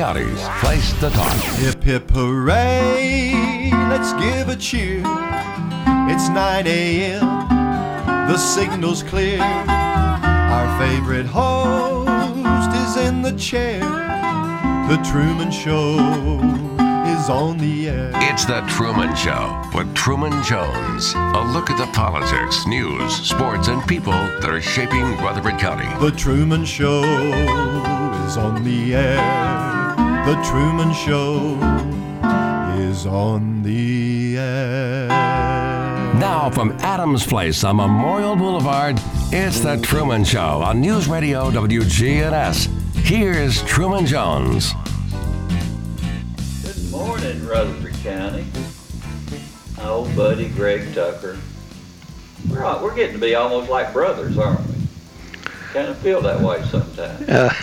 County's place to talk. Hip hip hooray, let's give a cheer. It's 9 a.m., the signal's clear. Our favorite host is in the chair. The Truman Show is on the air. It's The Truman Show with Truman Jones. A look at the politics, news, sports, and people that are shaping Rutherford County. The Truman Show is on the air. The Truman Show is on the air. Now from Adams Place on Memorial Boulevard, it's The Truman Show on News Radio WGNS. Here's Truman Jones. Good morning, Rutherford County. My old buddy Greg Tucker. We're, all, we're getting to be almost like brothers, aren't we? Kind of feel that way sometimes. Uh,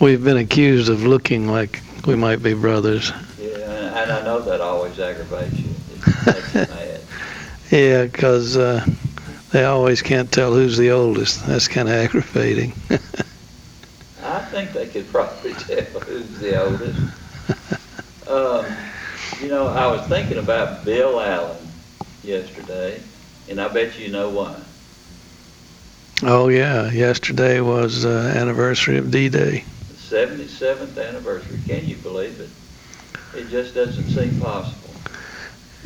we've been accused of looking like we might be brothers. Yeah, and, I know that always aggravates you. It makes you mad. Yeah, 'cause uh, they always can't tell who's the oldest. That's kind of aggravating. I think they could probably tell who's the oldest. Um, you know, I was thinking about Bill Allen yesterday, and I bet you know why. oh yeah, yesterday was uh, anniversary of D-Day. The 77th anniversary. Can you believe it? It just doesn't seem possible.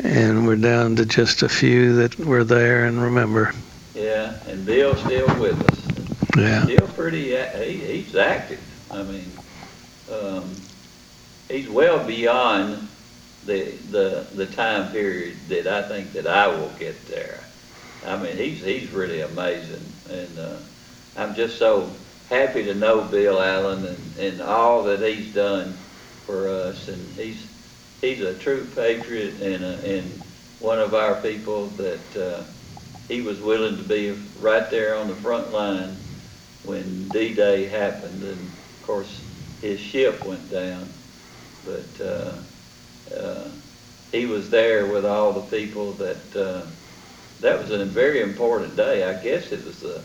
and we're down to just a few that were there and remember. Yeah, and Bill's still with us. Yeah, Still pretty, he, he's active. I mean, um, he's well beyond the, the, the time period that I think that I will get there. I mean, he's, he's really amazing. And, uh, I'm just so happy to know Bill Allen and, and all that he's done for us. And he's, he's a true patriot and, a, and one of our people that, uh, he was willing to be right there on the front line when D-Day happened, and of course, his ship went down. But uh, uh, he was there with all the people that, uh, that was a very important day. I guess it was the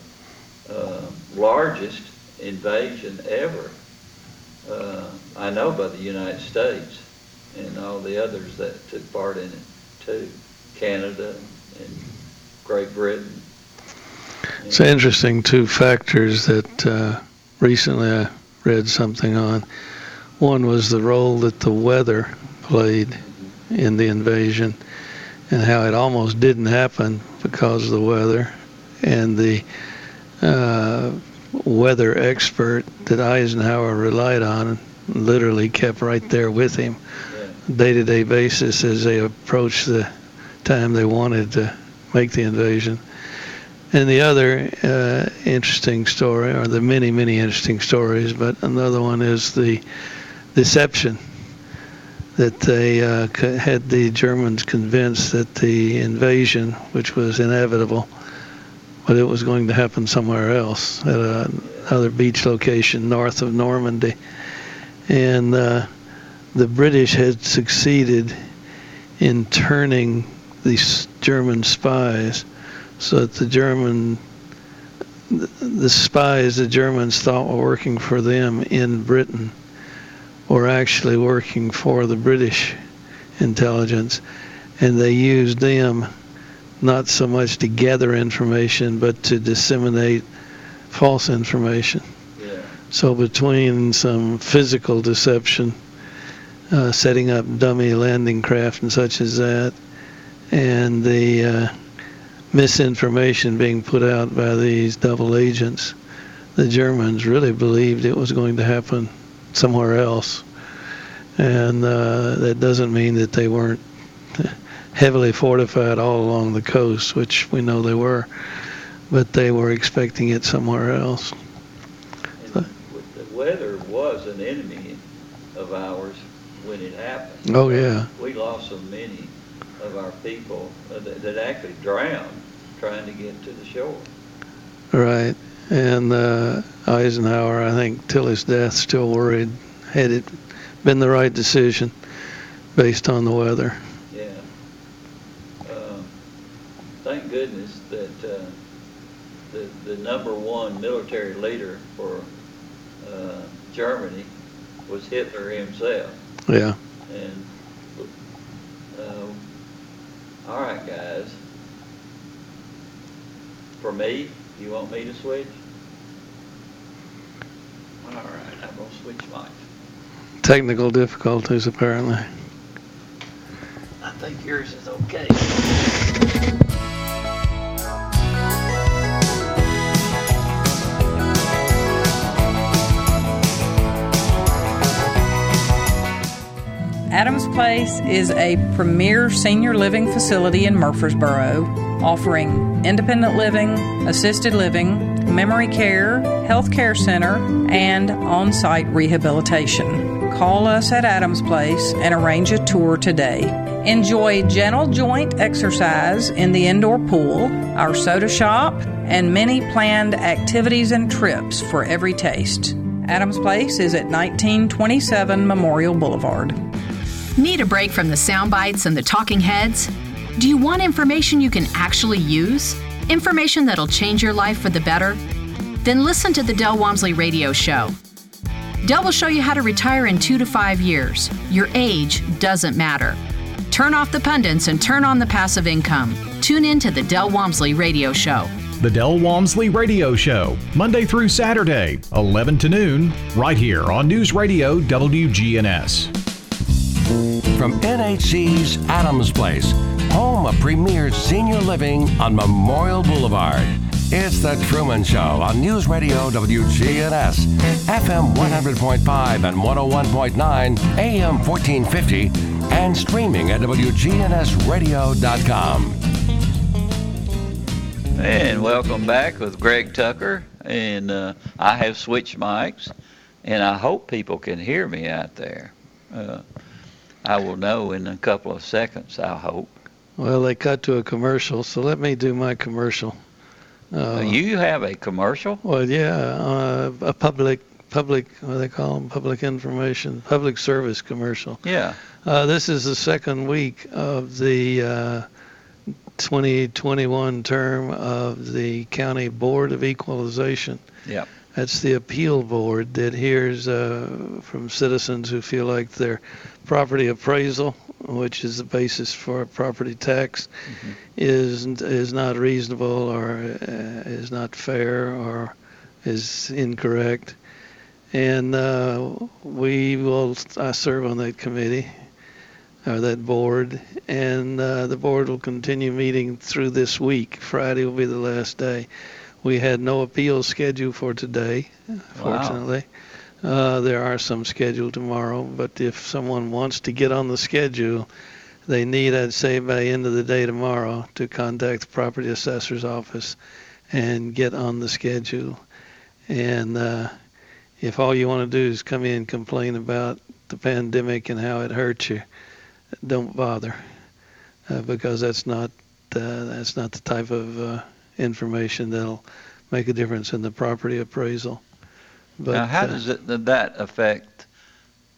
uh, largest invasion ever, uh, I know by the United States and all the others that took part in it too, Canada and Great Britain. it's interesting. Two factors that uh, recently I read something on. One was the role that the weather played in the invasion, and how it almost didn't happen because of the weather, and the uh, weather expert that Eisenhower relied on literally kept right there with him day-to-day basis as they approached the time they wanted to make the invasion. And the other uh, interesting story, or the many, many interesting stories, but another one is the deception that they uh, had the Germans convinced that the invasion, which was inevitable, but it was going to happen somewhere else at a, another beach location north of Normandy. And uh, the British had succeeded in turning these German spies so that the German the, the spies the Germans thought were working for them in Britain were actually working for the British intelligence and they used them not so much to gather information but to disseminate false information Yeah. so between some physical deception, uh, setting up dummy landing craft and such as that, and the uh, misinformation being put out by these double agents, the Germans really believed it was going to happen somewhere else. And uh, that doesn't mean that they weren't heavily fortified all along the coast, which we know they were, but they were expecting it somewhere else. And the weather was an enemy of ours when it happened. Oh, yeah. We lost so many of our people uh, that, that actually drowned trying to get to the shore. Right. And uh, Eisenhower, I think, till his death, still worried had it been the right decision based on the weather. Yeah. Um, thank goodness that uh, the, the number one military leader for uh, Germany was Hitler himself. Yeah. And, uh, all right, guys. For me, you want me to switch? All right, I'm gonna switch mics. Technical difficulties, apparently. I think yours is okay. Adams Place is a premier senior living facility in Murfreesboro, offering independent living, assisted living, memory care, health care center, and on site rehabilitation. Call us at Adams Place and arrange a tour today. Enjoy gentle joint exercise in the indoor pool, our soda shop, and many planned activities and trips for every taste. Adams Place is at 1927 Memorial Boulevard. Need a break from the sound bites and the talking heads? Do you want information you can actually use? Information that'll change your life for the better? Then listen to the Del Walmsley Radio Show. Del will show you how to retire in two to five years. Your age doesn't matter. Turn off the pundits and turn on the passive income. Tune in to the Del Walmsley Radio Show. The Del Walmsley Radio Show, Monday through Saturday, 11 to noon, right here on News Radio WGNS. From NHC's Adams Place, home of premier senior living on Memorial Boulevard. It's The Truman Show on News Radio WGNS, FM 100.5 and 101.9, AM 1450, and streaming at WGNSradio.com. And welcome back with Greg Tucker. And uh, I have switched mics, and I hope people can hear me out there. Uh, I will know in a couple of seconds, I hope. Well, they cut to a commercial, so let me do my commercial. Uh, you have a commercial? Well, yeah, uh, a public, public, what do they call them? Public information, public service commercial. Yeah. Uh, this is the second week of the uh, 2021 term of the County Board of Equalization. Yep. That's the appeal board that hears uh, from citizens who feel like their property appraisal, which is the basis for property tax, Mm-hmm. is is not reasonable or uh, is not fair or is incorrect. And uh, we will. I serve on that committee or that board, and uh, the board will continue meeting through this week. Friday will be the last day. We had no appeals scheduled for today, fortunately. Uh, there are some scheduled tomorrow, but if someone wants to get on the schedule, they need, I'd say, by end of the day tomorrow to contact the property assessor's office and get on the schedule. And uh, if all you want to do is come in and complain about the pandemic and how it hurts you, don't bother, uh, because that's not uh, that's not the type of uh, information that'll make a difference in the property appraisal. But now, how uh, does it, that affect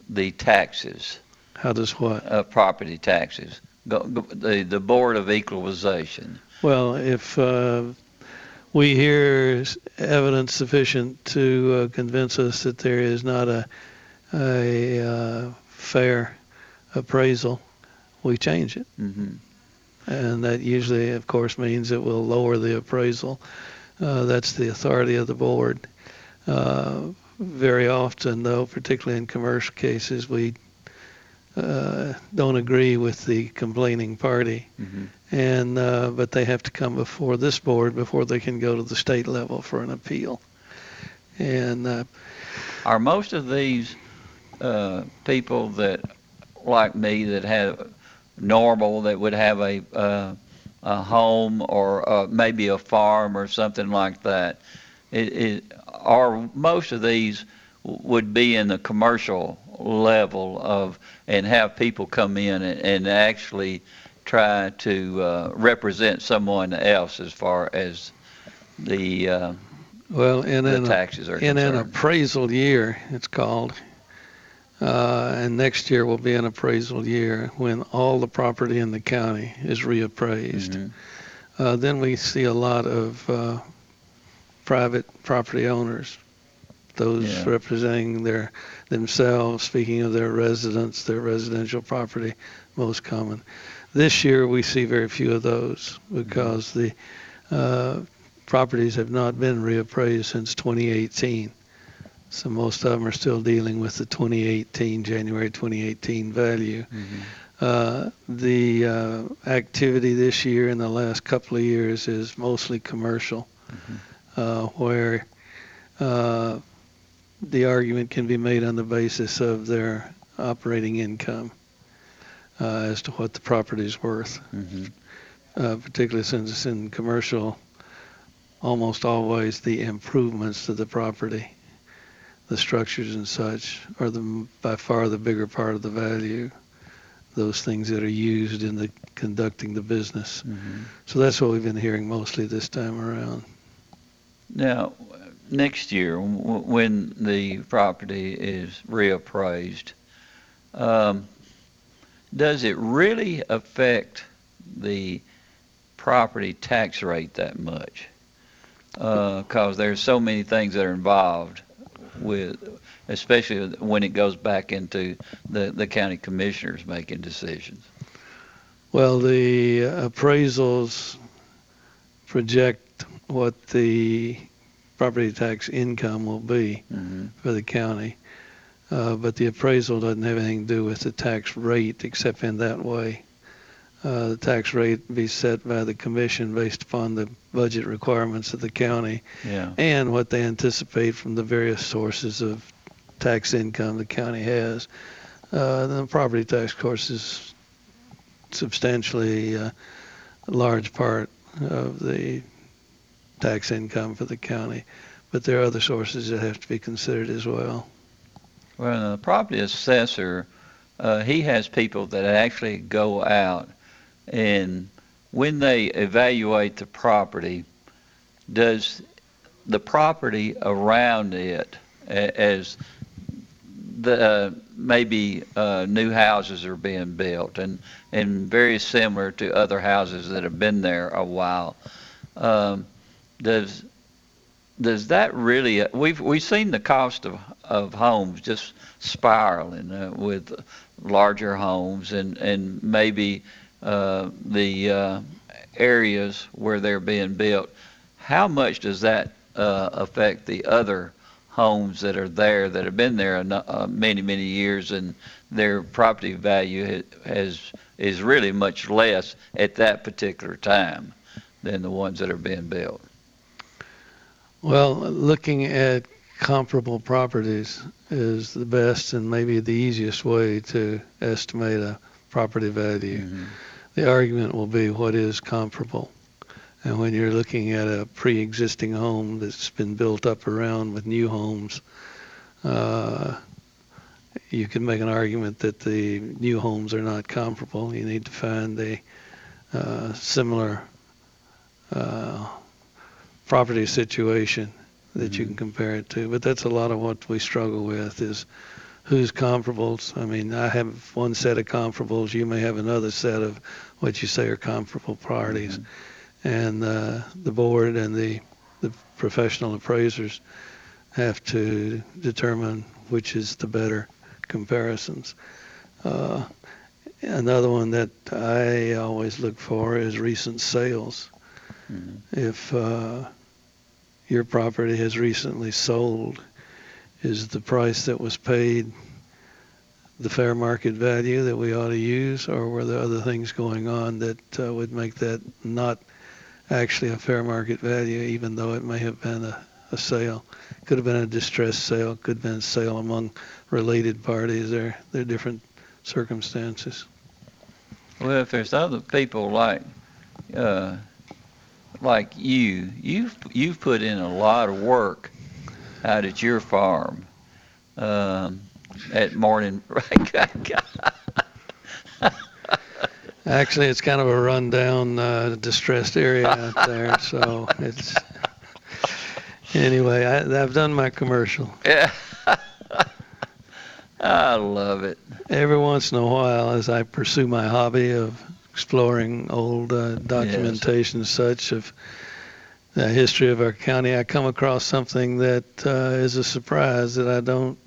the taxes, how does what? uh, property taxes? The, the Board of Equalization. Well, if uh, we hear evidence sufficient to uh, convince us that there is not a, a uh, fair appraisal, we change it. hmm And that usually, of course, means it will lower the appraisal. Uh, that's the authority of the board. Uh, very often, though, particularly in commercial cases, we uh, don't agree with the complaining party hmm and uh, but they have to come before this board before they can go to the state level for an appeal. And uh, Are most of these uh, people that, like me, that have normal, that would have a uh, a home or uh, maybe a farm or something like that, it, it, are most of these would be in the commercial level of and have people come in and, and actually try to uh, represent someone else as far as the uh, well, in the an taxes are in an appraisal year, it's called. Uh, and next year will be an appraisal year when all the property in the county is reappraised. Mhm. Uh, then we see a lot of uh, private property owners, those Yeah. representing their themselves, speaking of their residence, their residential property, most common. This year we see very few of those because the uh, properties have not been reappraised since 2018. So most of them are still dealing with the 2018, January 2018 value. Uh, the uh, activity this year and the last couple of years is mostly commercial, uh, where uh, the argument can be made on the basis of their operating income uh, as to what the property is worth. Uh, particularly since it's in commercial, almost always the improvements to the property, the structures and such, are the by far the bigger part of the value. Those things that are used in the conducting the business. So that's what we've been hearing mostly this time around. Now, next year, when the property is reappraised, um, does it really affect the property tax rate that much? Because there's so many things that are involved with, especially when it goes back into the, the county commissioners making decisions. Well, the appraisals project what the property tax income will be Mhm. for the county. Uh, but the appraisal doesn't have anything to do with the tax rate except in that way. Uh, the tax rate be set by the commission based upon the budget requirements of the county Yeah. and what they anticipate from the various sources of tax income the county has. Uh, the property tax, of course, is substantially uh, a large part of the tax income for the county, but there are other sources that have to be considered as well. Well, the property assessor, uh, he has people that actually go out and when they evaluate the property, does the property around it, as the, uh, maybe uh, new houses are being built and, and very similar to other houses that have been there a while, um, does does that really we've we've seen the cost of of homes just spiraling uh, with larger homes and and maybe uh, the uh, areas where they're being built. How much does that uh, affect the other homes that are there that have been there uh, many many years and their property value has is really much less at that particular time than the ones that are being built Well, looking at comparable properties is the best and maybe the easiest way to estimate a property value. The argument will be what is comparable. And when you're looking at a pre-existing home that's been built up around with new homes, uh, you can make an argument that the new homes are not comparable. You need to find a uh, similar uh, property situation that you can compare it to. But that's a lot of what we struggle with is who's comparables. I mean, I have one set of comparables. You may have another set of what you say are comparable parties. And uh, the board and the, the professional appraisers have to determine which is the better comparisons. Uh, another one that I always look for is recent sales. If uh, your property has recently sold, is the price that was paid the fair market value that we ought to use, or were there other things going on that uh, would make that not actually a fair market value, even though it may have been a, a sale? Could have been a distressed sale, could have been a sale among related parties. There, there are different circumstances. Well, if there's other people like, uh, like you, you've you've put in a lot of work out at your farm, um, at morning. Actually, it's kind of a rundown, uh, distressed area out there, so it's. Anyway, I, I've done my commercial. yeah, I love it. Every once in a while, as I pursue my hobby of exploring old uh, documentation and such of the history of our county, I come across something that uh, is a surprise that I don't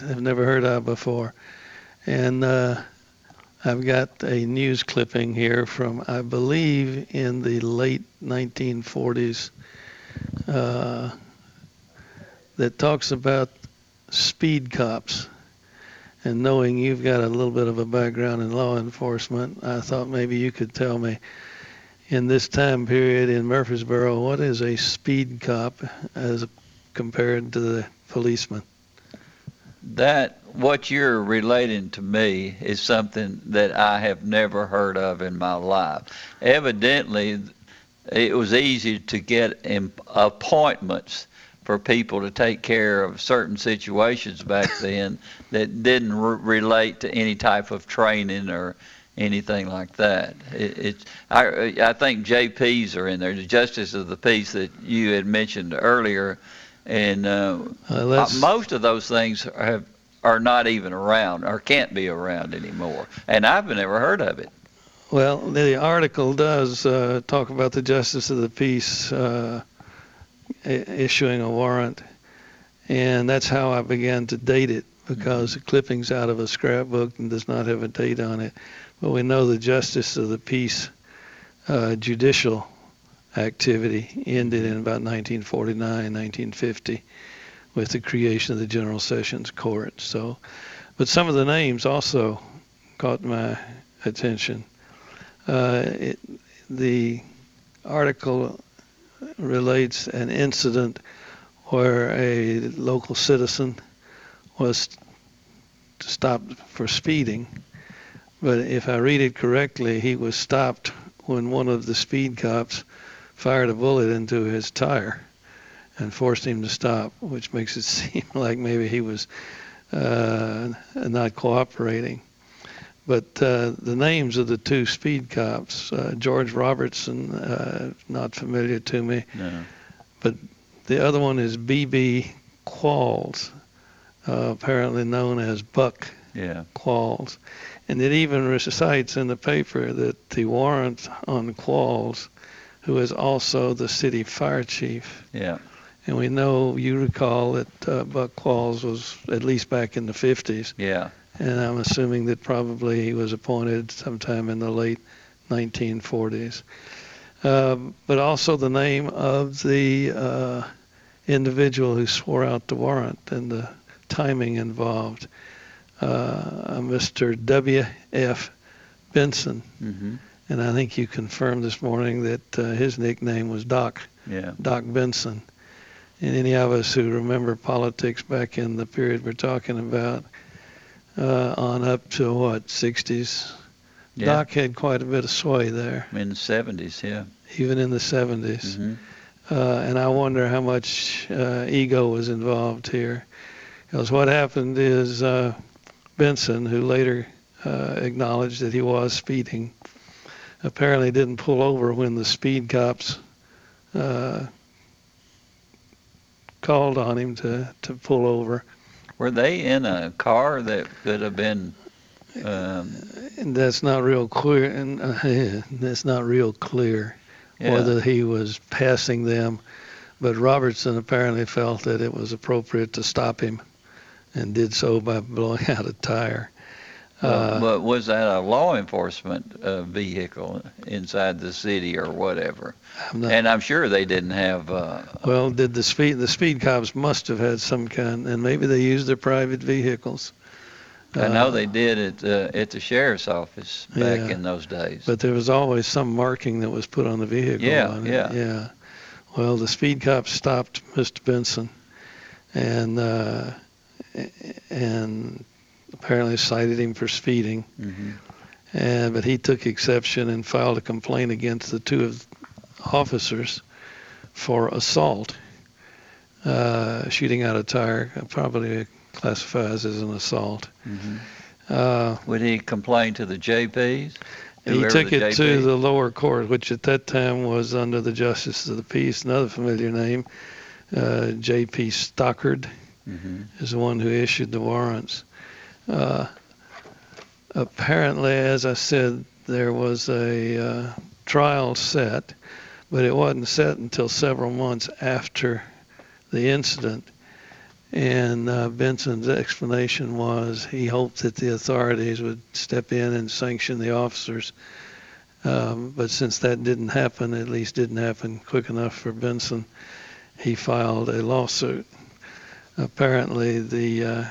have never heard of before, and uh, I've got a news clipping here from I believe in the late 1940s uh, that talks about speed cops. And knowing you've got a little bit of a background in law enforcement, I thought maybe you could tell me in this time period in Murfreesboro, what is a speed cop as compared to the policeman? That what you're relating to me is something that I have never heard of in my life. Evidently, it was easy to get appointments for people to take care of certain situations back then that didn't re- relate to any type of training or anything like that. It, it's I, I think JPs are in there, the justice of the peace that you had mentioned earlier, and uh, uh, most of those things have are not even around or can't be around anymore. And I've never heard of it. Well, the article does uh, talk about the justice of the peace uh, issuing a warrant, and that's how I began to date it because the clipping's out of a scrapbook and does not have a date on it. But we know the justice of the peace uh, judicial activity ended in about 1949, 1950, with the creation of the General Sessions Court. So, but some of the names also caught my attention. Uh, it, the article relates an incident where a local citizen was stopped for speeding. But if I read it correctly, he was stopped when one of the speed cops fired a bullet into his tire and forced him to stop, which makes it seem like maybe he was uh, not cooperating. But uh, the names of the two speed cops, uh, George Robertson, uh, not familiar to me. No. But the other one is B.B. Qualls, uh, apparently known as Buck yeah. Qualls. And it even recites in the paper that the warrant on Qualls, who is also the city fire chief. Yeah. And we know, you recall that uh, Buck Qualls was at least back in the 50s. Yeah and I'm assuming that probably he was appointed sometime in the late 1940s. Um, but also the name of the uh, individual who swore out the warrant and the timing involved, uh, Mr. W.F. Benson. Mm-hmm. And I think you confirmed this morning that uh, his nickname was Doc. Yeah. Doc Benson. And any of us who remember politics back in the period we're talking about, uh, on up to what 60s. Yeah. Doc had quite a bit of sway there. In the 70s, yeah. Even in the 70s. Mm-hmm. Uh, and I wonder how much uh, ego was involved here. Because what happened is uh, Benson, who later uh, acknowledged that he was speeding, apparently didn't pull over when the speed cops uh, called on him to, to pull over. Were they in a car that could have been? Um, that's not real clear, and uh, that's not real clear yeah. whether he was passing them. But Robertson apparently felt that it was appropriate to stop him, and did so by blowing out a tire. Uh, but was that a law enforcement uh, vehicle inside the city or whatever? I'm not, and I'm sure they didn't have. Uh, well, did the speed the speed cops must have had some kind, and maybe they used their private vehicles. I know they did at uh, at the sheriff's office back yeah, in those days. But there was always some marking that was put on the vehicle. Yeah, yeah, yeah. Well, the speed cops stopped Mr. Benson, and uh, and apparently cited him for speeding. Mm-hmm. And, but he took exception and filed a complaint against the two of officers for assault, uh, shooting out a tire, probably classifies as an assault. Mm-hmm. Uh, Would he complain to the JPs? He took it JP? to the lower court, which at that time was under the Justice of the Peace, another familiar name. Uh, J.P. Stockard mm-hmm. is the one who issued the warrants. Uh, apparently, as I said, there was a uh, trial set, but it wasn't set until several months after the incident. And uh, Benson's explanation was he hoped that the authorities would step in and sanction the officers. Um, but since that didn't happen, at least didn't happen quick enough for Benson, he filed a lawsuit. Apparently, the uh,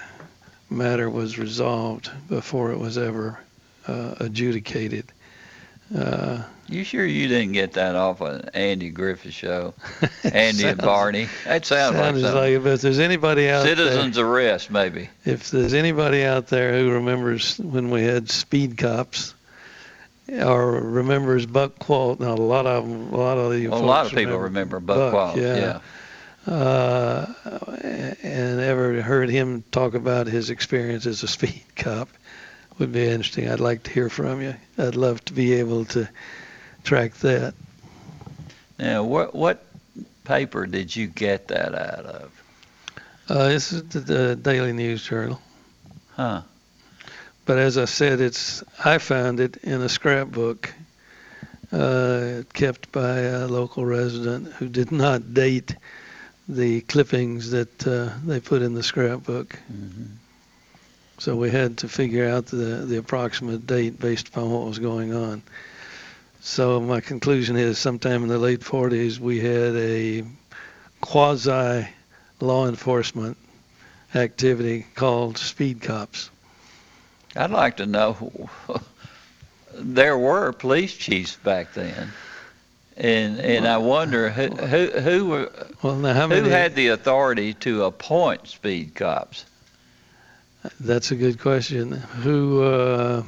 matter was resolved before it was ever uh, adjudicated. Uh, You sure you didn't get that off an Andy Griffith show? Andy and Barney. That sounds like sounds something. like but if there's anybody out Citizens there, arrest, maybe. if there's anybody out there who remembers when we had speed cops, or remembers Buck Qualls, now a lot of them, a lot of you Well, a lot of people remember Buck, Buck, Qualls, yeah. yeah. Uh, and ever heard him talk about his experience as a speed cop would be interesting. I'd like to hear from you. I'd love to be able to track that. Now, what what paper did you get that out of? Uh, this is the, the Daily News Journal. Huh? But as I said, it's I found it in a scrapbook uh, kept by a local resident who did not date the clippings that uh, they put in the scrapbook. So we had to figure out the the approximate date based upon what was going on. So my conclusion is, sometime in the late 40s, we had a quasi law enforcement activity called speed cops. I'd like to know. there were police chiefs back then, and and I wonder who who who were Well, now who had the authority to appoint speed cops. That's a good question. Who? Uh,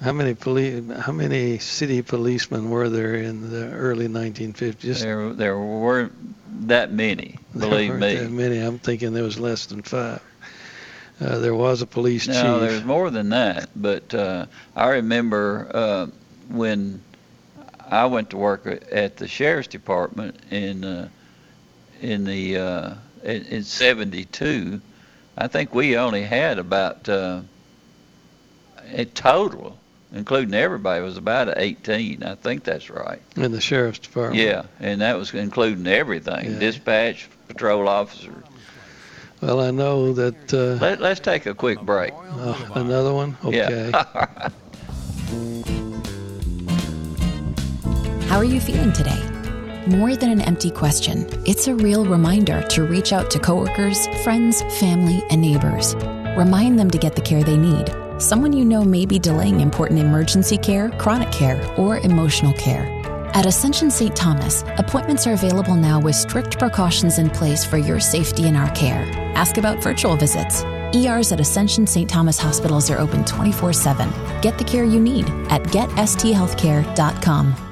how many police? How many city policemen were there in the early 1950s? There there weren't that many, There believe weren't me. That many. I'm thinking there was less than five. Uh, there was a police No, chief. No, there's more than that. But uh, I remember uh, when I went to work at the sheriff's department in uh, in the uh, in, in '72. I think we only had about uh, a total, including everybody, was about 18. I think that's right. in the sheriff's department. Yeah, and that was including everything: Yeah. dispatch, patrol officer. Well, I know that. Uh, Let, let's take a quick break. oh, another one. Okay. Yeah. How are you feeling today? More than an empty question, it's a real reminder to reach out to coworkers, friends, family, and neighbors. Remind them to get the care they need. Someone you know may be delaying important emergency care, chronic care, or emotional care. At Ascension St. Thomas, appointments are available now with strict precautions in place for your safety and our care. Ask about virtual visits. ERs at Ascension St. Thomas hospitals are open 24 7. Get the care you need at getsthealthcare.com.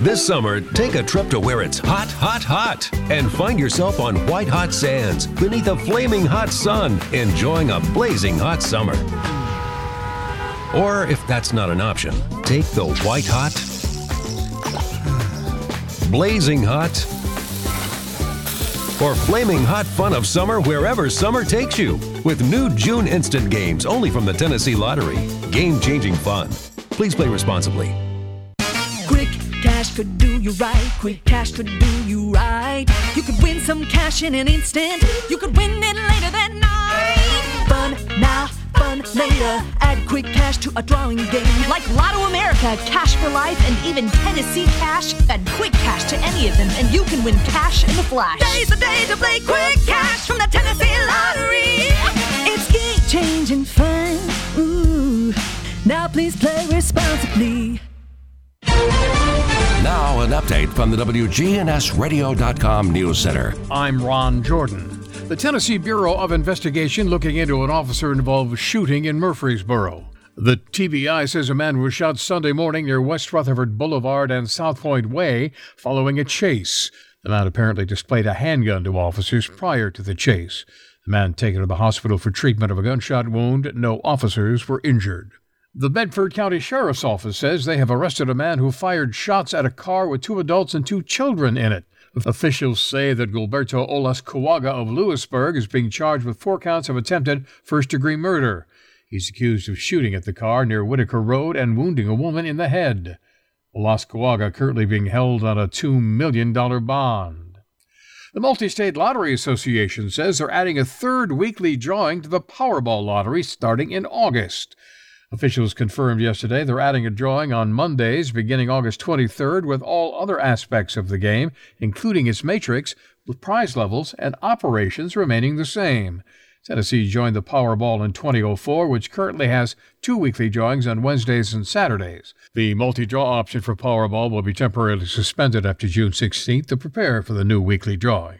This summer, take a trip to where it's hot, hot, hot, and find yourself on white hot sands beneath a flaming hot sun, enjoying a blazing hot summer. Or if that's not an option, take the white hot, blazing hot, or flaming hot fun of summer wherever summer takes you with new June instant games only from the Tennessee Lottery. Game changing fun. Please play responsibly. Could do you right. Quick cash could do you right. You could win some cash in an instant. You could win it later that night. Fun now, fun later. Add quick cash to a drawing game. Like Lotto America, Cash for Life, and even Tennessee Cash. Add quick cash to any of them, and you can win cash in a flash. Today's the day to play quick cash from the Tennessee Lottery. It's game changing fun. Ooh. Now please play responsibly. Now, an update from the WGNSradio.com News Center. I'm Ron Jordan. The Tennessee Bureau of Investigation looking into an officer involved shooting in Murfreesboro. The TBI says a man was shot Sunday morning near West Rutherford Boulevard and South Point Way following a chase. The man apparently displayed a handgun to officers prior to the chase. The man taken to the hospital for treatment of a gunshot wound. No officers were injured. The Bedford County Sheriff's Office says they have arrested a man who fired shots at a car with two adults and two children in it. Officials say that Gilberto Olascuaga of Lewisburg is being charged with four counts of attempted first degree murder. He's accused of shooting at the car near Whitaker Road and wounding a woman in the head. Olascoaga currently being held on a $2 million bond. The Multi State Lottery Association says they're adding a third weekly drawing to the Powerball lottery starting in August. Officials confirmed yesterday they're adding a drawing on Mondays beginning August 23rd with all other aspects of the game, including its matrix, with prize levels and operations remaining the same. Tennessee joined the Powerball in 2004, which currently has two weekly drawings on Wednesdays and Saturdays. The multi draw option for Powerball will be temporarily suspended after June 16th to prepare for the new weekly drawing.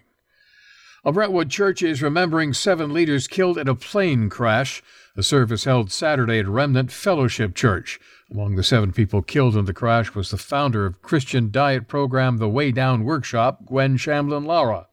A Brentwood church is remembering seven leaders killed in a plane crash. The service held Saturday at Remnant Fellowship Church. Among the seven people killed in the crash was the founder of Christian diet program The Weigh Down Workshop, Gwen Shamblin Lara.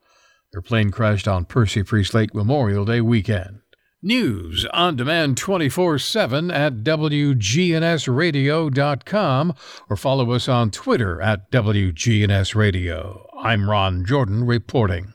Their plane crashed on Percy Priest Lake Memorial Day weekend. News on demand 24 7 at WGNSradio.com or follow us on Twitter at WGNSradio. I'm Ron Jordan reporting.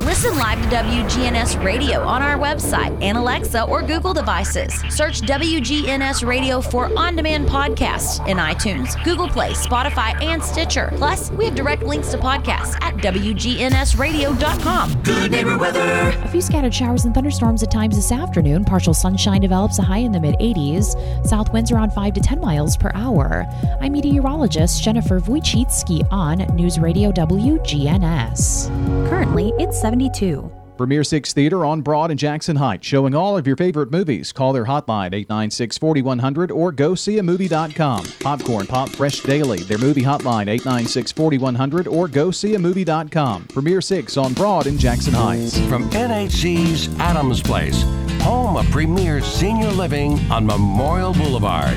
Listen live to WGNS Radio on our website and Alexa or Google devices. Search WGNS Radio for on demand podcasts in iTunes, Google Play, Spotify, and Stitcher. Plus, we have direct links to podcasts at WGNSradio.com. Good neighbor weather. A few scattered showers and thunderstorms at times this afternoon. Partial sunshine develops a high in the mid 80s. South winds around 5 to 10 miles per hour. I'm meteorologist Jennifer Wojcicki on News Radio WGNS. Currently, it's 72. Premier 6 Theater on Broad and Jackson Heights, showing all of your favorite movies. Call their hotline 896 4100 or go see a movie.com. Popcorn Pop Fresh Daily, their movie hotline 896 4100 or go see a movie.com. Premier 6 on Broad and Jackson Heights. From NHC's Adams Place, home of Premier Senior Living on Memorial Boulevard.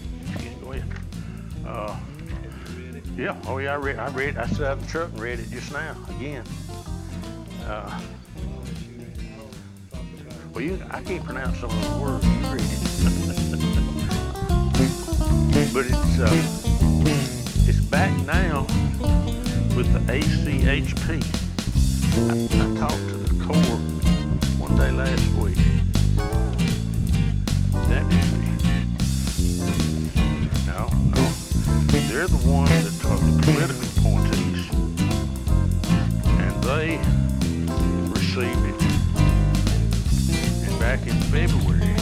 Yeah. Oh yeah. I read. I read. I sat in the truck and read it just now again. Uh, well, you. I can't pronounce some of the words you read it. but it's uh, it's back now with the ACHP. I, I talked to the Corps one day last week. That is no, no. They're the ones that are the political appointees, and they received it. And back in February,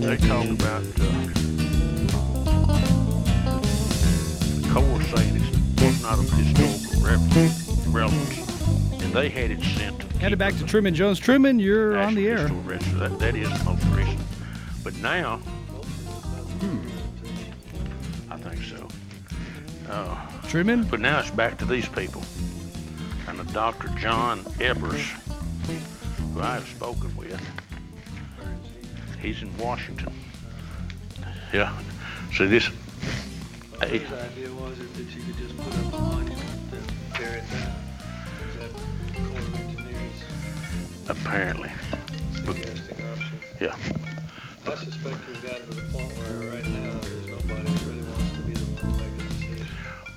they talked about uh, the Corps saying it's not of historical re- relevance, and they had it sent to Headed back to Truman Jones. Truman, you're on the air. That, that is the most recent. But now, I Uh, Truman? But now it's back to these people. And the Dr. John Ebers, who I have spoken with, he's in Washington. Yeah. See this. Hey, His idea was it that you could just put up a monument and tear it down. Is that Corps of Engineers apparently. But, suggesting option? yeah. I suspect we've gotten to the point where right now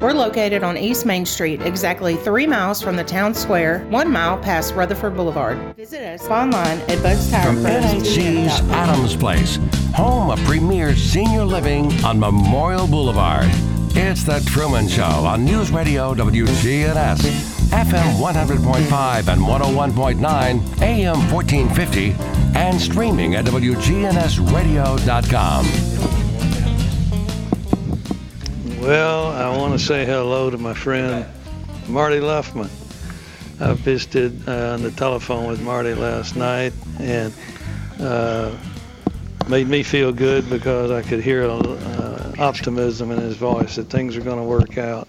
We're located on East Main Street, exactly three miles from the town square, one mile past Rutherford Boulevard. Visit us online at Bud's Tire From NHC's Adams Place, home of Premier Senior Living on Memorial Boulevard. It's The Truman Show on News Radio WGNS, FM 100.5 and 101.9, AM 1450, and streaming at WGNSradio.com. Well, I want to say hello to my friend Marty Luffman. I visited uh, on the telephone with Marty last night, and uh, made me feel good because I could hear uh, optimism in his voice that things are going to work out.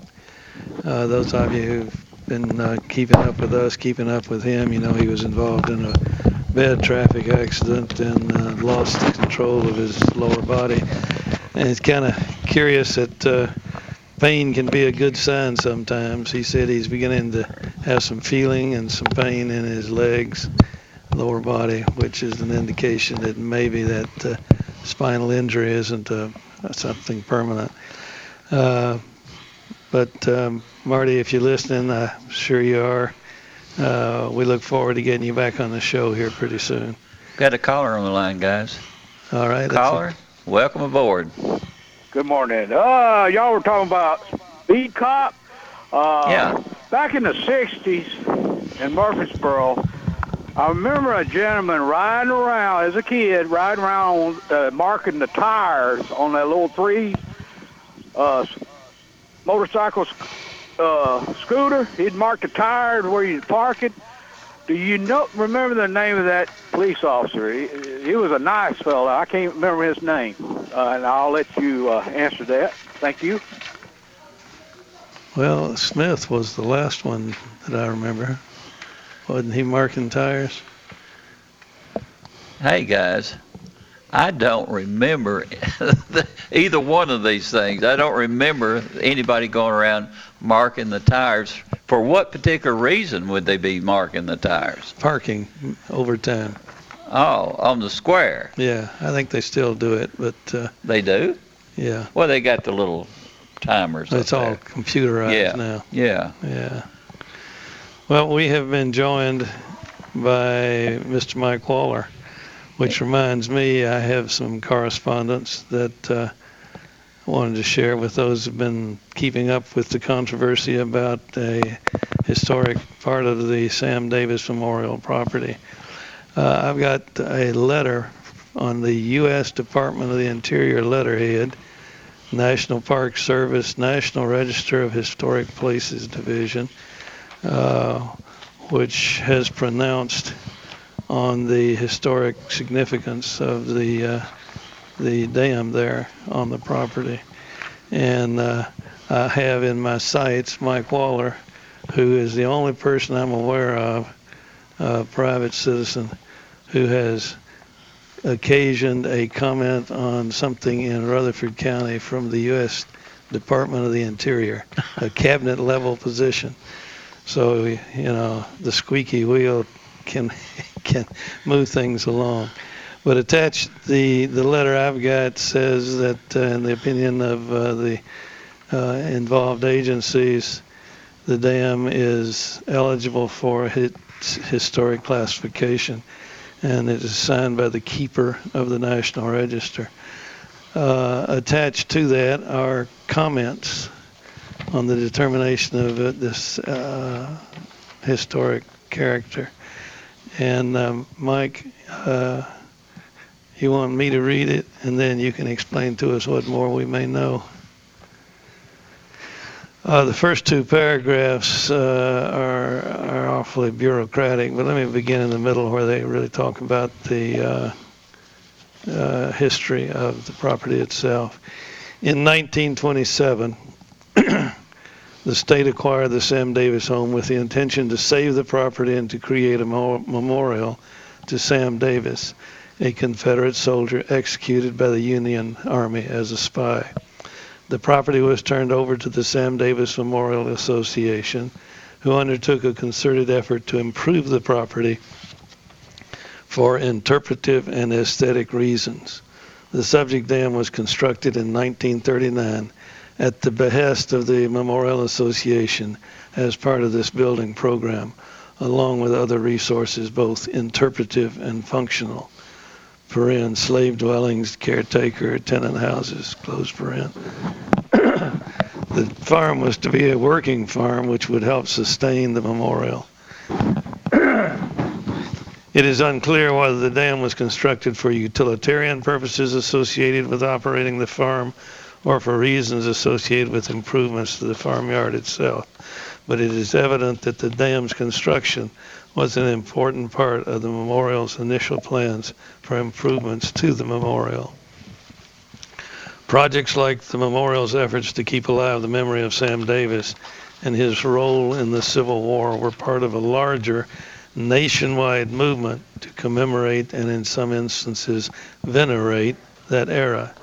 Uh, those of you who've been uh, keeping up with us, keeping up with him, you know he was involved in a bad traffic accident and uh, lost control of his lower body. And it's kind of curious that pain can be a good sign sometimes. He said he's beginning to have some feeling and some pain in his legs, lower body, which is an indication that maybe that uh, spinal injury isn't uh, something permanent. Uh, but um, Marty, if you're listening, I'm sure you are. Uh, we look forward to getting you back on the show here pretty soon. Got a caller on the line, guys. All right. Caller, welcome aboard. Good morning. Uh, y'all were talking about speed cop. Uh, Yeah. Back in the '60s in Murfreesboro, I remember a gentleman riding around as a kid, riding around uh, marking the tires on that little three uh, motorcycle uh, scooter. He'd mark the tires where you'd park it. Do you know? Remember the name of that police officer? He, he was a nice fellow. I can't remember his name, uh, and I'll let you uh, answer that. Thank you. Well, Smith was the last one that I remember. Wasn't he marking tires? Hey guys, I don't remember either one of these things. I don't remember anybody going around marking the tires. For what particular reason would they be marking the tires? Parking over time. Oh, on the square. Yeah, I think they still do it, but uh, They do? yeah, Well, they got the little timers. it's all computerized Yeah. now. Yeah. Yeah. Well, we have been joined by Mr. Mike Waller, which reminds me I have some correspondence that uh, wanted to share with those who've been keeping up with the controversy about a historic part of the Sam Davis Memorial property. Uh, I've got a letter on the U.S. Department of the Interior letterhead, National Park Service, National Register of Historic Places Division, uh, which has pronounced on the historic significance of the uh, the dam there on the property. And uh, I have in my sights Mike Waller, who is the only person I'm aware of, a private citizen, who has occasioned a comment on something in Rutherford County from the U.S. Department of the Interior, a cabinet level position. So, you know, the squeaky wheel can can move things along. But attached, the, the letter I've got says that, uh, in the opinion of uh, the uh, involved agencies, the dam is eligible for its historic classification, and it is signed by the keeper of the National Register. Uh, attached to that are comments on the determination of this uh, historic character. And um, Mike, uh, you want me to read it, and then you can explain to us what more we may know. Uh, the first two paragraphs uh, are, are awfully bureaucratic, but let me begin in the middle where they really talk about the uh, uh, history of the property itself. In 1927, the state acquired the Sam Davis home with the intention to save the property and to create a mo- memorial to Sam Davis, a Confederate soldier executed by the Union Army as a spy. The property was turned over to the Sam Davis Memorial Association, who undertook a concerted effort to improve the property for interpretive and aesthetic reasons. The subject dam was constructed in 1939 at the behest of the Memorial Association as part of this building program, along with other resources, both interpretive and functional. Paren, slave dwellings, caretaker, tenant houses, close rent. the farm was to be a working farm which would help sustain the memorial. It is unclear whether the dam was constructed for utilitarian purposes associated with operating the farm or for reasons associated with improvements to the farmyard itself. But it is evident that the dam's construction was an important part of the memorial's initial plans for improvements to the memorial. Projects like the memorial's efforts to keep alive the memory of Sam Davis and his role in the Civil War were part of a larger nationwide movement to commemorate and, in some instances, venerate that era.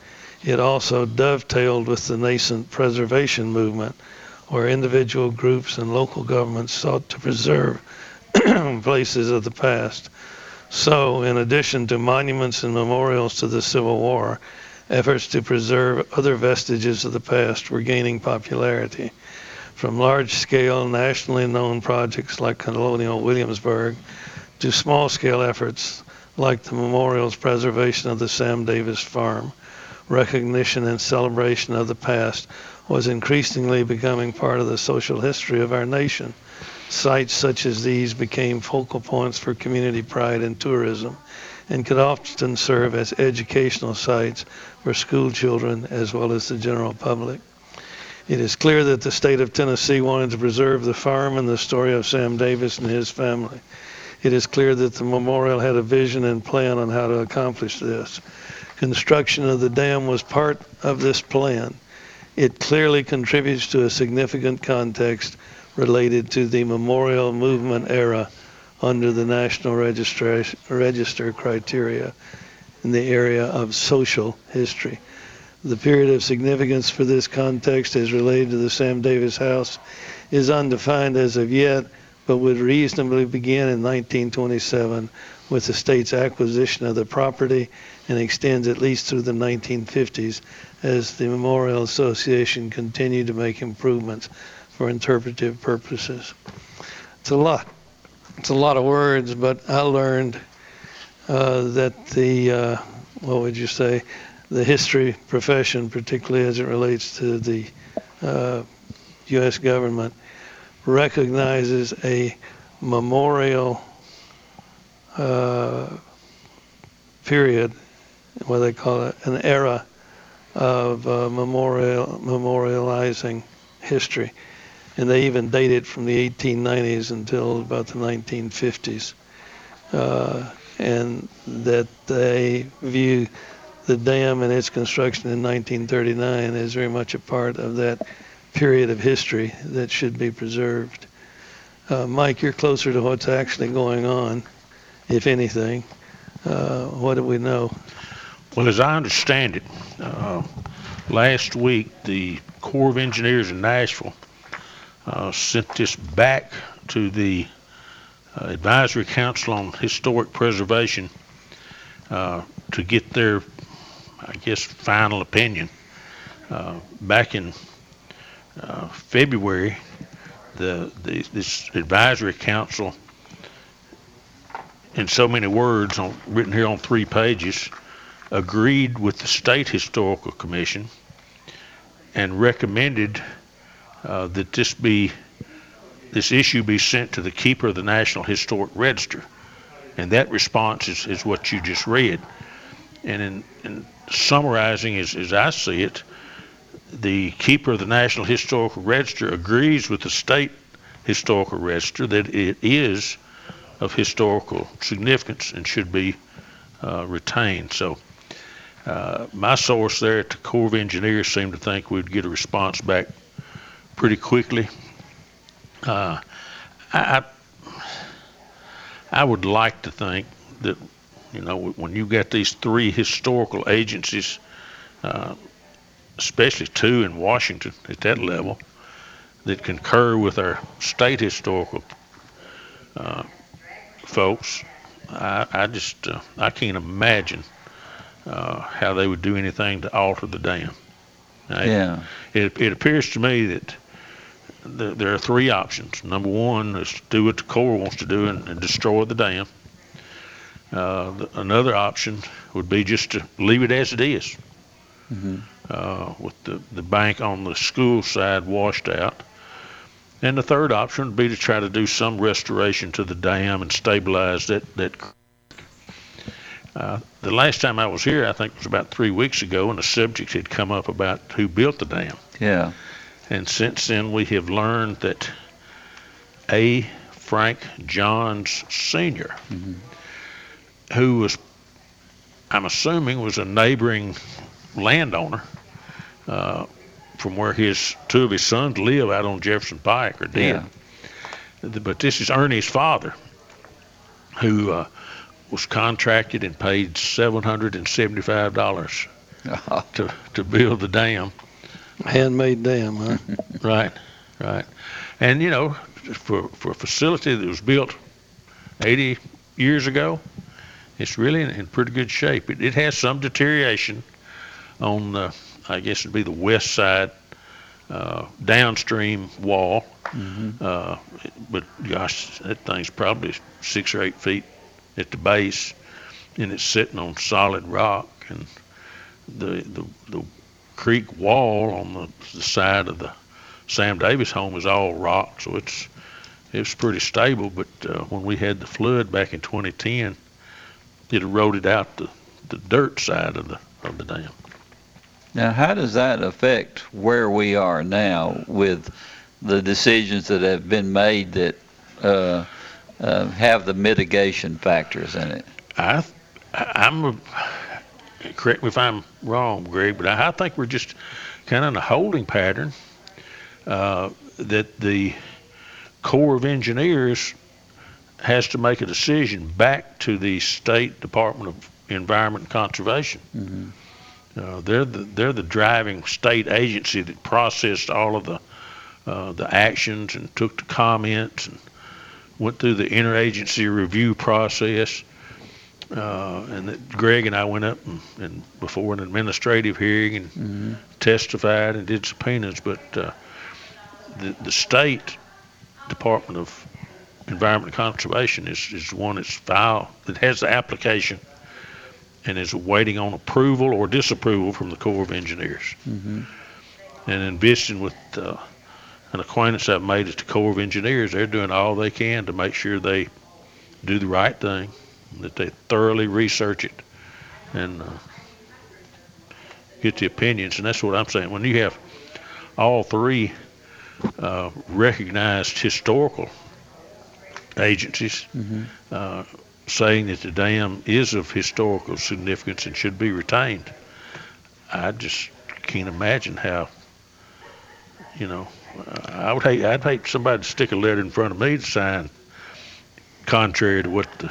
It also dovetailed with the nascent preservation movement, where individual groups and local governments sought to preserve places of the past. So, in addition to monuments and memorials to the Civil War, efforts to preserve other vestiges of the past were gaining popularity. From large scale, nationally known projects like Colonial Williamsburg to small scale efforts like the memorial's preservation of the Sam Davis Farm, recognition and celebration of the past was increasingly becoming part of the social history of our nation. Sites such as these became focal points for community pride and tourism and could often serve as educational sites for school children as well as the general public. It is clear that the state of Tennessee wanted to preserve the farm and the story of Sam Davis and his family. It is clear that the memorial had a vision and plan on how to accomplish this. Construction of the dam was part of this plan. It clearly contributes to a significant context related to the memorial movement era under the National Register, Register criteria in the area of social history. The period of significance for this context as related to the Sam Davis House is undefined as of yet, but would reasonably begin in 1927 with the state's acquisition of the property and extends at least through the 1950s as the Memorial Association continued to make improvements for interpretive purposes. It's a lot. It's a lot of words, but I learned uh, that the, uh, what would you say, the history profession, particularly as it relates to the uh, U.S. government, recognizes a memorial uh, period, what they call it, an era of uh, memorial memorializing history, and they even date it from the 1890s until about the 1950s, uh, and that they view the dam and its construction in 1939 as very much a part of that period of history that should be preserved. Uh, Mike, you're closer to what's actually going on, if anything. Uh, what do we know? Well, as I understand it, uh, last week the Corps of Engineers in Nashville uh, sent this back to the uh, Advisory Council on Historic Preservation uh, to get their, I guess, final opinion. Uh, back in uh, February, the, the this advisory council, in so many words, on, written here on three pages, agreed with the State Historical Commission and recommended uh, that this be this issue be sent to the keeper of the National Historic Register. And that response is, is what you just read. And in, in summarizing, as, as I see it, the keeper of the National Historical Register agrees with the state historical register that it is of historical significance and should be uh, retained. So uh, my source there at the Corps of Engineers seemed to think we'd get a response back pretty quickly. Uh, I, I would like to think that you know when you've got these three historical agencies, uh, especially two in Washington at that level, that concur with our state historical uh, folks, I, I just uh, I can't imagine uh, how they would do anything to alter the dam. Now, Yeah. It, it appears to me that the, there are three options. Number one is to do what the Corps wants to do and, and destroy the dam. Uh, the, another option would be just to leave it as it is, uh, with the, the bank on the school side washed out. And the third option would be to try to do some restoration to the dam and stabilize that, that uh, the last time I was here, I think it was about three weeks ago, and the subject had come up about who built the dam. Yeah. And since then, we have learned that A. Frank Johns Sr., who was, I'm assuming, was a neighboring landowner uh, from where his two of his sons live out on Jefferson Pike or did. But this is Ernie's father, who uh, was contracted and paid seven hundred and seventy-five dollars to to build the dam. Handmade dam, huh? Right, right. And you know, for for a facility that was built 80 years ago, it's really in, in pretty good shape. It, it has some deterioration on the, I guess it'd be the west side uh, downstream wall. Uh, but gosh, that thing's probably six or eight feet at the base, and it's sitting on solid rock. And the the, the creek wall on the, the side of the Sam Davis home is all rock, so it's it's pretty stable. But uh, when we had the flood back in 2010, it eroded out the, the dirt side of the of the dam. Now, how does that affect where we are now with the decisions that have been made that uh, uh, have the mitigation factors in it? I, I'm, a, correct me if I'm wrong, Greg, but I, I think we're just kind of in a holding pattern uh, that the Corps of Engineers has to make a decision back to the State Department of Environment and Conservation. Uh, they're the they're the driving state agency that processed all of the uh, the actions and took the comments and went through the interagency review process. Uh, and that Greg and I went up and, and before an administrative hearing and testified and did subpoenas. But uh, the the state Department of Environment and Conservation is is the one that's filed that has the application and is waiting on approval or disapproval from the Corps of Engineers. Mm-hmm. And in visiting with uh, an acquaintance I've made at the Corps of Engineers, they're doing all they can to make sure they do the right thing, that they thoroughly research it, and uh, get the opinions. And that's what I'm saying. When you have all three uh, recognized historical agencies uh, saying that the dam is of historical significance and should be retained, I just can't imagine how, you know, I would hate, I'd hate somebody to stick a letter in front of me to sign contrary to what the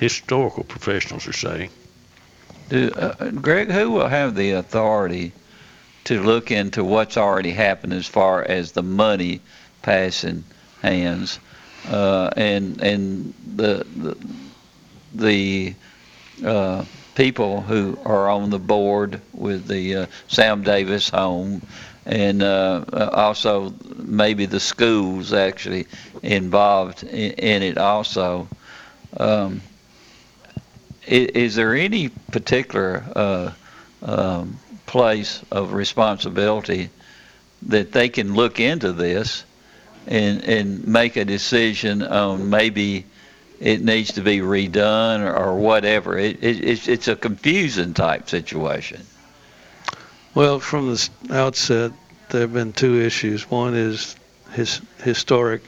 historical professionals are saying. Do, uh, Greg, who will have the authority to look into what's already happened as far as the money passing hands uh, and and the the, the uh, people who are on the board with the uh, Sam Davis home and uh, uh, also maybe the schools actually involved in, in it also. Um, is, is there any particular uh, um, place of responsibility that they can look into this and and make a decision on maybe it needs to be redone or, or whatever? It, it, it's it's a confusing type situation. Well, from the outset, there have been two issues. One is his, historic.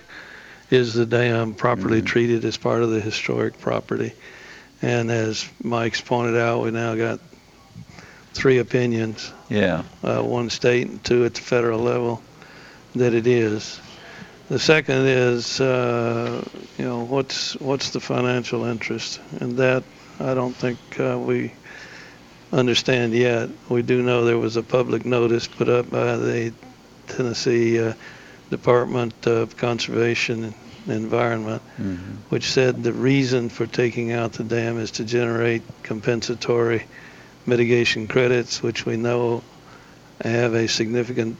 Is the dam properly treated as part of the historic property? And as Mike's pointed out, we now got three opinions, Yeah. uh, one state and two at the federal level, that it is. The second is, uh, you know, what's what's the financial interest, and that I don't think uh, we understand yet. We do know there was a public notice put up by the Tennessee uh, Department of Conservation Environment, which said the reason for taking out the dam is to generate compensatory mitigation credits, which we know have a significant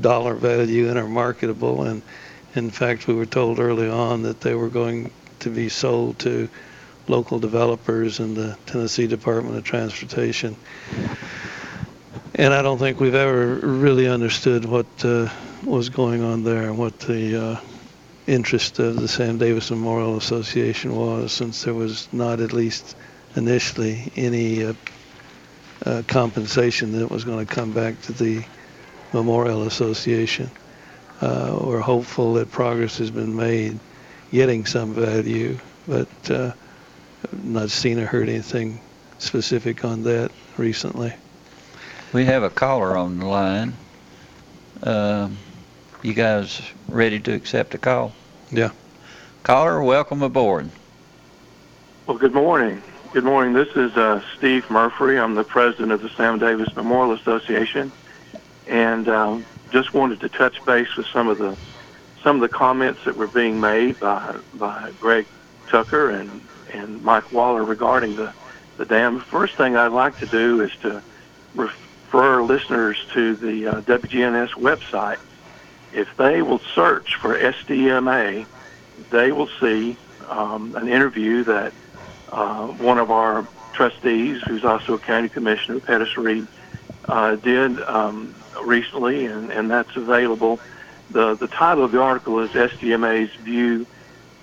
dollar value and are marketable. And in fact, we were told early on that they were going to be sold to local developers and the Tennessee Department of Transportation. And I don't think we've ever really understood what uh, was going on there and what the uh, interest of the Sam Davis Memorial Association was, since there was not at least initially any uh, uh, compensation that was going to come back to the Memorial Association. Uh, we're hopeful that progress has been made getting some value, but uh, not seen or heard anything specific on that recently. We have a caller on the line. Um, you guys ready to accept a call? Yeah. Caller, welcome aboard. Well, good morning. Good morning. This is uh, Steve Murphy. I'm the president of the Sam Davis Memorial Association, and um, just wanted to touch base with some of the some of the comments that were being made by by Greg Tucker and and Mike Waller regarding the the dam. First thing I'd like to do is to refer listeners to the uh, WGNS website. If they will search for SDMA, they will see um, an interview that uh, one of our trustees, who's also a county commissioner, Pettus Read, uh, did um, recently, and, and that's available. The, the title of the article is SDMA's View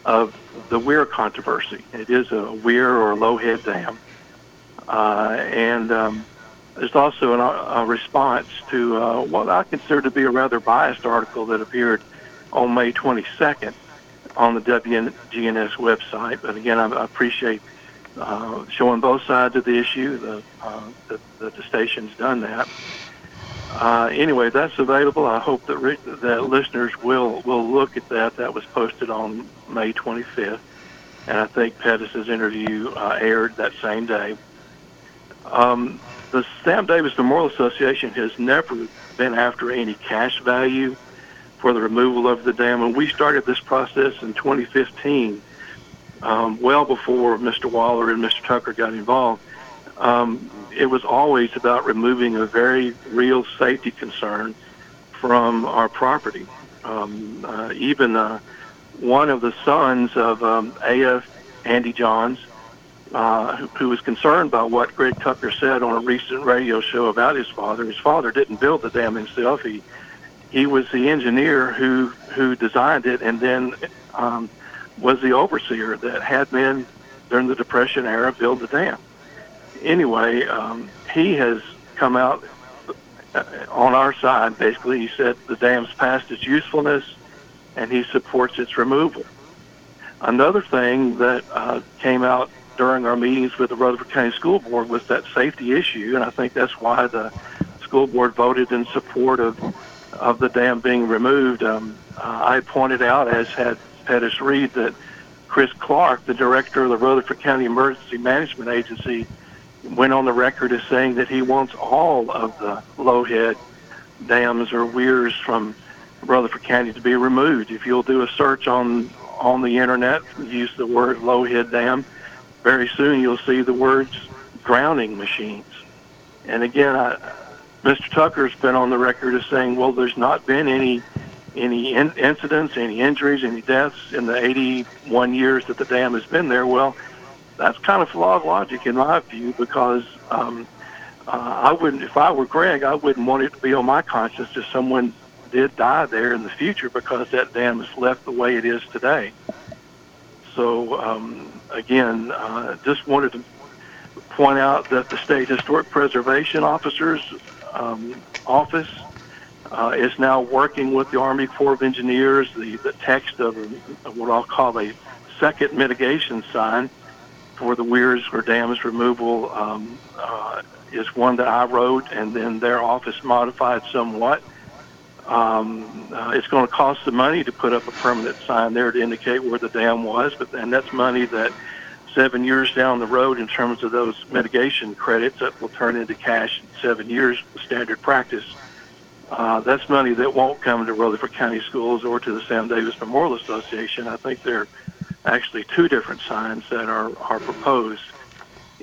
of the Weir Controversy. It is a Weir or low head dam. Uh, and um, there's also an, a response to uh, what I consider to be a rather biased article that appeared on May 22nd on the WGNS website. But again, I, I appreciate uh, showing both sides of the issue. The, uh, the, the station's done that. Uh, anyway, that's available. I hope that re- that listeners will will look at that. That was posted on May 25th, and I think Pettus's interview uh, aired that same day. Um, the Sam Davis Memorial Association has never been after any cash value for the removal of the dam, and we started this process in 2015 um, well before Mr. Waller and Mr. Tucker got involved. Um, it was always about removing a very real safety concern from our property. Um, uh, even uh, one of the sons of um, A.F. Andy Johns, uh, who, was concerned by what Greg Tucker said on a recent radio show about his father. His father didn't build the dam himself. He he was the engineer who who designed it and then um, was the overseer that had men during the Depression era build the dam. Anyway, um, he has come out uh, on our side. Basically, he said the dam's past its usefulness, and he supports its removal. Another thing that uh, came out during our meetings with the Rutherford County School Board was that safety issue, and I think that's why the school board voted in support of of the dam being removed. Um, uh, I pointed out, as had Pettus Read that Chris Clark, the director of the Rutherford County Emergency Management Agency, went on the record as saying that he wants all of the lowhead dams or weirs from Rutherford County to be removed. If you'll do a search on on the internet, use the word lowhead dam, very soon you'll see the words drowning machines. And again, I, Mr. Tucker's been on the record as saying, well, there's not been any any in- incidents, any injuries, any deaths in the 81 years that the dam has been there. Well, that's kind of flawed logic in my view because um, uh, I wouldn't, if I were Greg, I wouldn't want it to be on my conscience if someone did die there in the future because that dam is left the way it is today. So um, again, uh, just wanted to point out that the state historic preservation officers um, office uh, is now working with the Army Corps of Engineers. The, the text of, of what I'll call a second mitigation sign for the weirs or dams removal um, uh, is one that I wrote, and then their office modified somewhat. Um, uh, it's going to cost some money to put up a permanent sign there to indicate where the dam was, but and that's money that seven years down the road, in terms of those mitigation credits, that will turn into cash in seven years, standard practice. Uh, that's money that won't come to Rutherford County Schools or to the Sam Davis Memorial Association. I think there are actually two different signs that are, are proposed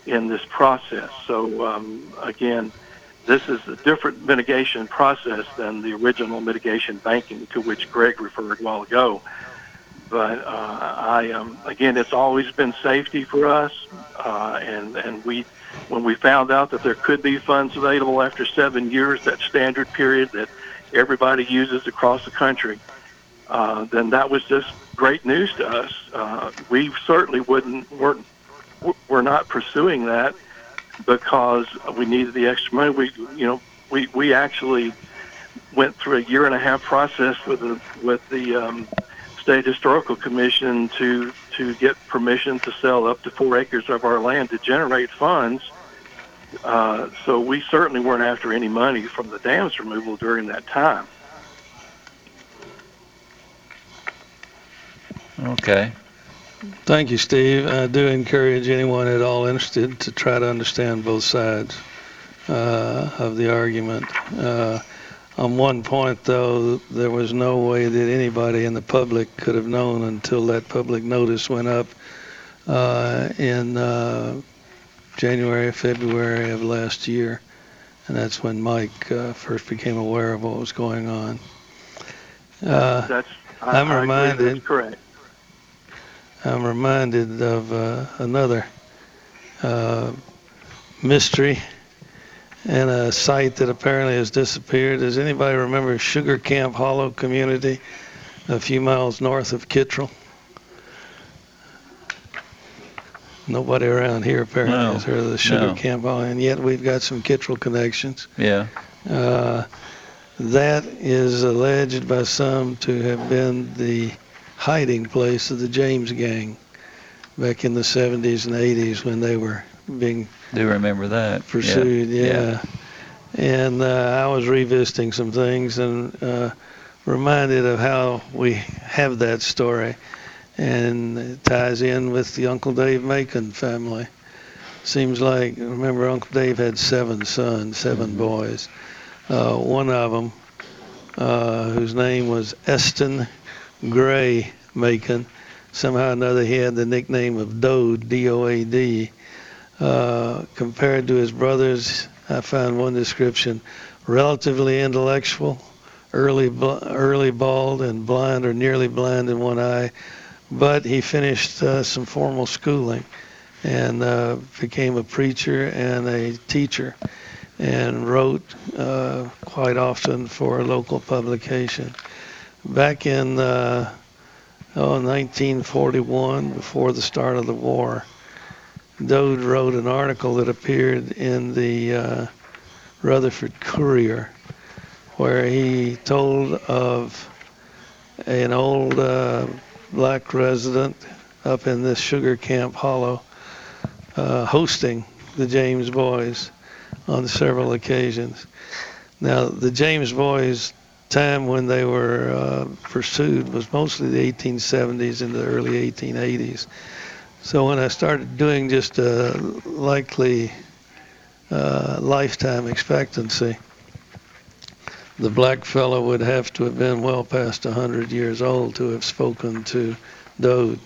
in this process. So um, again, this is a different mitigation process than the original mitigation banking to which Greg referred a while ago. But uh, I um, again, it's always been safety for us, uh, and and we when we found out that there could be funds available after seven years, that standard period that everybody uses across the country, uh, then that was just great news to us. Uh, we certainly wouldn't weren't we're not pursuing that because we needed the extra money. We, you know, we we actually went through a year and a half process with the with the um, state historical commission to to get permission to sell up to four acres of our land to generate funds. Uh, so we certainly weren't after any money from the dams removal during that time. Okay. Thank you, Steve. I do encourage anyone at all interested to try to understand both sides uh, of the argument. Uh, on one point, though, there was no way that anybody in the public could have known until that public notice went up uh, in uh, January, February of last year. And that's when Mike uh, first became aware of what was going on. Uh, That's I, I'm I agree reminded. That's correct. I'm reminded of uh, another uh, mystery and a site that apparently has disappeared. Does anybody remember Sugar Camp Hollow Community a few miles north of Kittrell? Nobody around here apparently No, has heard of the Sugar no. Camp Hollow, and yet we've got some Kittrell connections. Yeah. Uh, that is alleged by some to have been the hiding place of the James Gang back in the 70s and 80s when they were being Do remember that. Yeah. pursued. Yeah. And uh, I was revisiting some things and uh, reminded of how we have that story, and it ties in with the Uncle Dave Macon family. Seems like remember Uncle Dave had seven sons, 7 boys. Uh, one of them, uh, whose name was Eston Gray Macon, somehow or another he had the nickname of Dode, D-O-A-D. Uh, compared to his brothers, I found one description: relatively intellectual, early early bald and blind or nearly blind in one eye, but he finished uh, some formal schooling and uh, became a preacher and a teacher and wrote uh, quite often for a local publication. Back in uh, oh, 1941, before the start of the war, Dode wrote an article that appeared in the uh, Rutherford Courier where he told of an old uh, black resident up in this sugar camp hollow uh, hosting the James Boys on several occasions. Now, the James Boys time when they were uh, pursued was mostly the 1870s and the early 1880s. So when I started doing just a likely uh, lifetime expectancy, the black fellow would have to have been well past 100 years old to have spoken to Dode.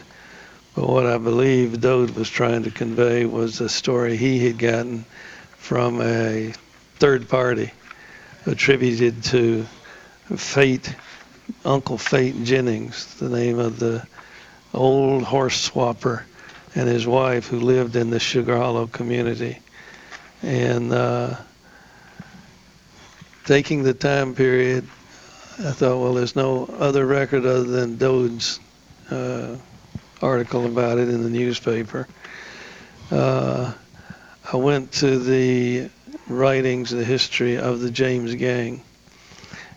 But what I believe Dode was trying to convey was a story he had gotten from a third party attributed to Fate, Uncle Fate Jennings, the name of the old horse swapper, and his wife who lived in the Sugar Hollow community. And uh, taking the time period, I thought, well, there's no other record other than Dode's uh, article about it in the newspaper. Uh, I went to the writings, the history of the James Gang,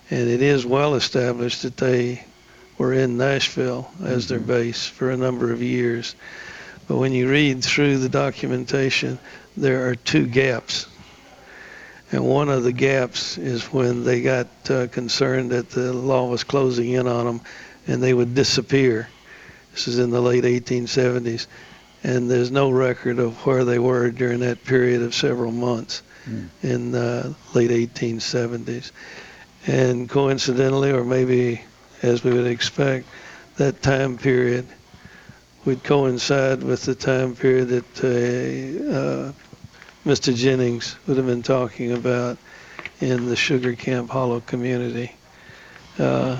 and it is well established that they were in Nashville as their mm-hmm. base for a number of years. But when you read through the documentation, there are two gaps. And one of the gaps is when they got uh, concerned that the law was closing in on them and they would disappear. This is in the late 1870s. And there's no record of where they were during that period of several months mm. in the late 1870s. And coincidentally, or maybe as we would expect, that time period would coincide with the time period that uh, uh, Mr. Jennings would have been talking about in the Sugar Camp Hollow community. Uh,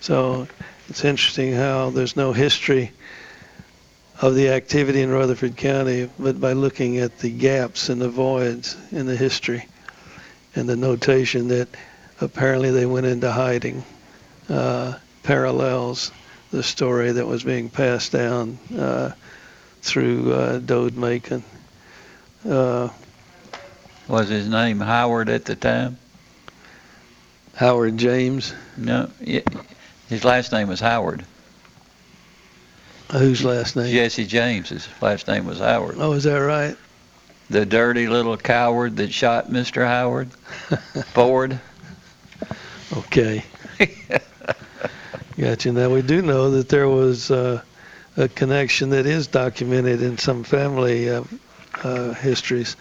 so it's interesting how there's no history of the activity in Rutherford County, but by looking at the gaps and the voids in the history and the notation that apparently they went into hiding uh, parallels the story that was being passed down uh, through uh, Dode Macon. Uh, Was his name Howard at the time? Howard James. No, his last name was Howard. Whose last name? Jesse James. His last name was Howard. Oh, is that right? The dirty little coward that shot Mr. Howard Ford. Okay. Gotcha. Now we do know that there was uh, a connection that is documented in some family uh, uh, histories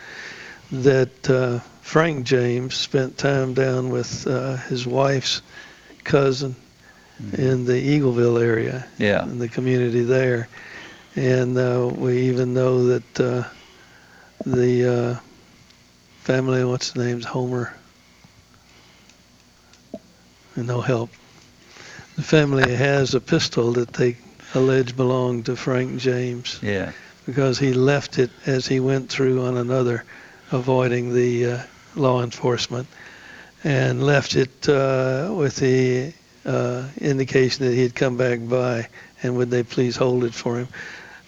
that uh, Frank James spent time down with uh, his wife's cousin in the Eagleville area, Yeah. in the community there, and uh, we even know that uh, the uh, family, what's the name's Homer, and no help. The family has a pistol that they allege belonged to Frank James Yeah. because he left it as he went through on another, avoiding the uh, law enforcement, and left it uh, with the uh, indication that he'd come back by and would they please hold it for him.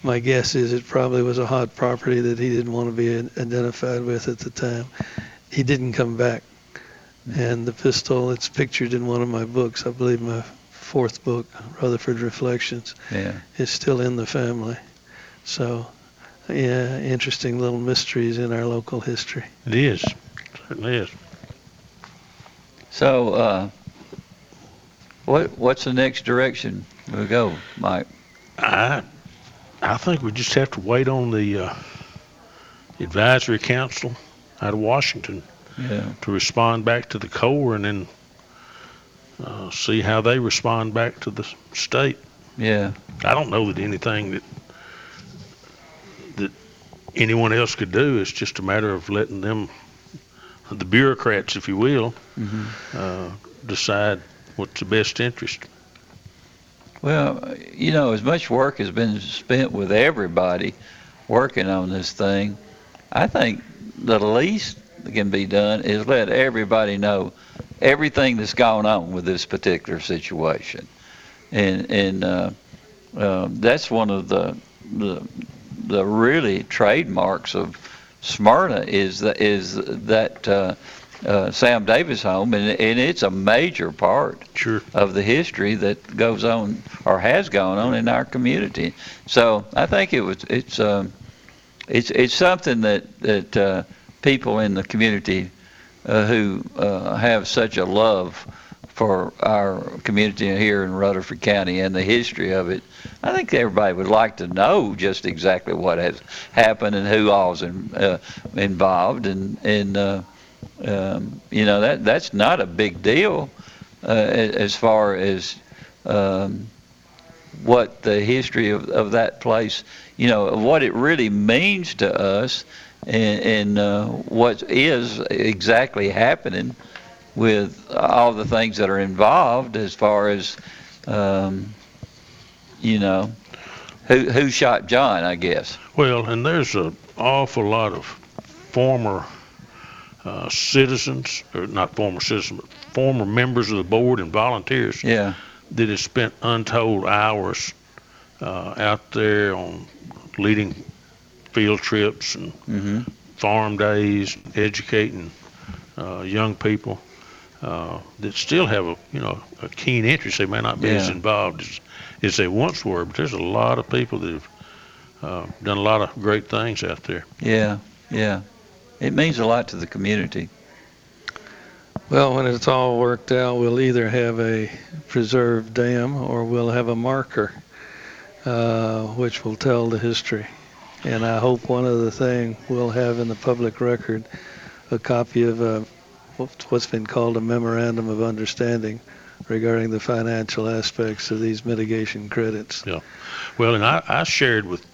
My guess is it probably was a hot property that he didn't want to be identified with at the time. He didn't come back. And the pistol, it's pictured in one of my books, I believe my fourth book, Rutherford Reflections Yeah. is still in the family. So, yeah, interesting little mysteries in our local history. It is. Certainly is. So, uh, what what's the next direction we go, Mike? I I think we just have to wait on the uh, advisory council out of Washington Yeah. to respond back to the Corps and then uh, see how they respond back to the state. Yeah. I don't know that anything that that anyone else could do. It's just a matter of letting them, the bureaucrats, if you will, Mhm. uh, decide what's the best interest. Well, you know, as much work has been spent with everybody working on this thing, I think the least that can be done is let everybody know everything that's gone on with this particular situation, and and uh, uh, that's one of the the the really trademarks of Smyrna is that is that uh, uh, Sam Davis home, and, and it's a major part sure. of the history that goes on or has gone on in our community. So I think it was it's um, it's it's something that that uh, people in the community uh, who uh, have such a love for our community here in Rutherford County and the history of it. I think everybody would like to know just exactly what has happened and who all's in, uh, involved, and and uh, um, you know that that's not a big deal uh, as far as um, what the history of, of that place, you know, what it really means to us, and, and uh, what is exactly happening with all the things that are involved as far as, um, you know, who who shot John, I guess. Well, and there's an awful lot of former uh, citizens, or not former citizens, but former members of the board and volunteers Yeah. that have spent untold hours uh, out there on leading field trips and hmm farm days, educating uh, young people uh, that still have a you know a keen interest. They may not be as involved as, as they once were, but there's a lot of people that have uh, done a lot of great things out there. Yeah, yeah. It means a lot to the community. Well, when it's all worked out, we'll either have a preserved dam or we'll have a marker, uh, which will tell the history. And I hope one other thing we'll have in the public record a copy of uh, what's what's been called a memorandum of understanding regarding the financial aspects of these mitigation credits. Yeah. Well, and I, I shared with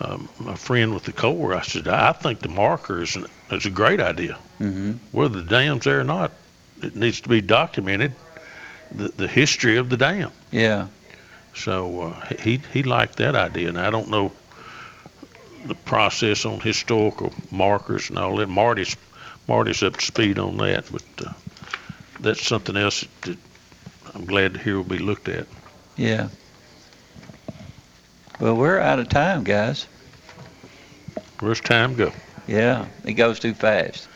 um, my friend with the Corps. I said I think the marker is, an, is a great idea. Mm-hmm. Whether the dam's there or not, it needs to be documented. The, the history of the dam. Yeah. So uh, he he liked that idea, and I don't know the process on historical markers and all that. Marty's Marty's up to speed on that, but uh, that's something else that, that I'm glad to hear will be looked at. Yeah. Well, we're out of time, guys. Where's time go? Yeah, it goes too fast.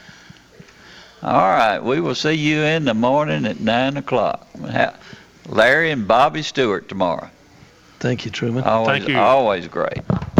All right, we will see you in the morning at 9 o'clock. Larry and Bobby Stewart tomorrow. Thank you, Truman. Always, Thank you. always great.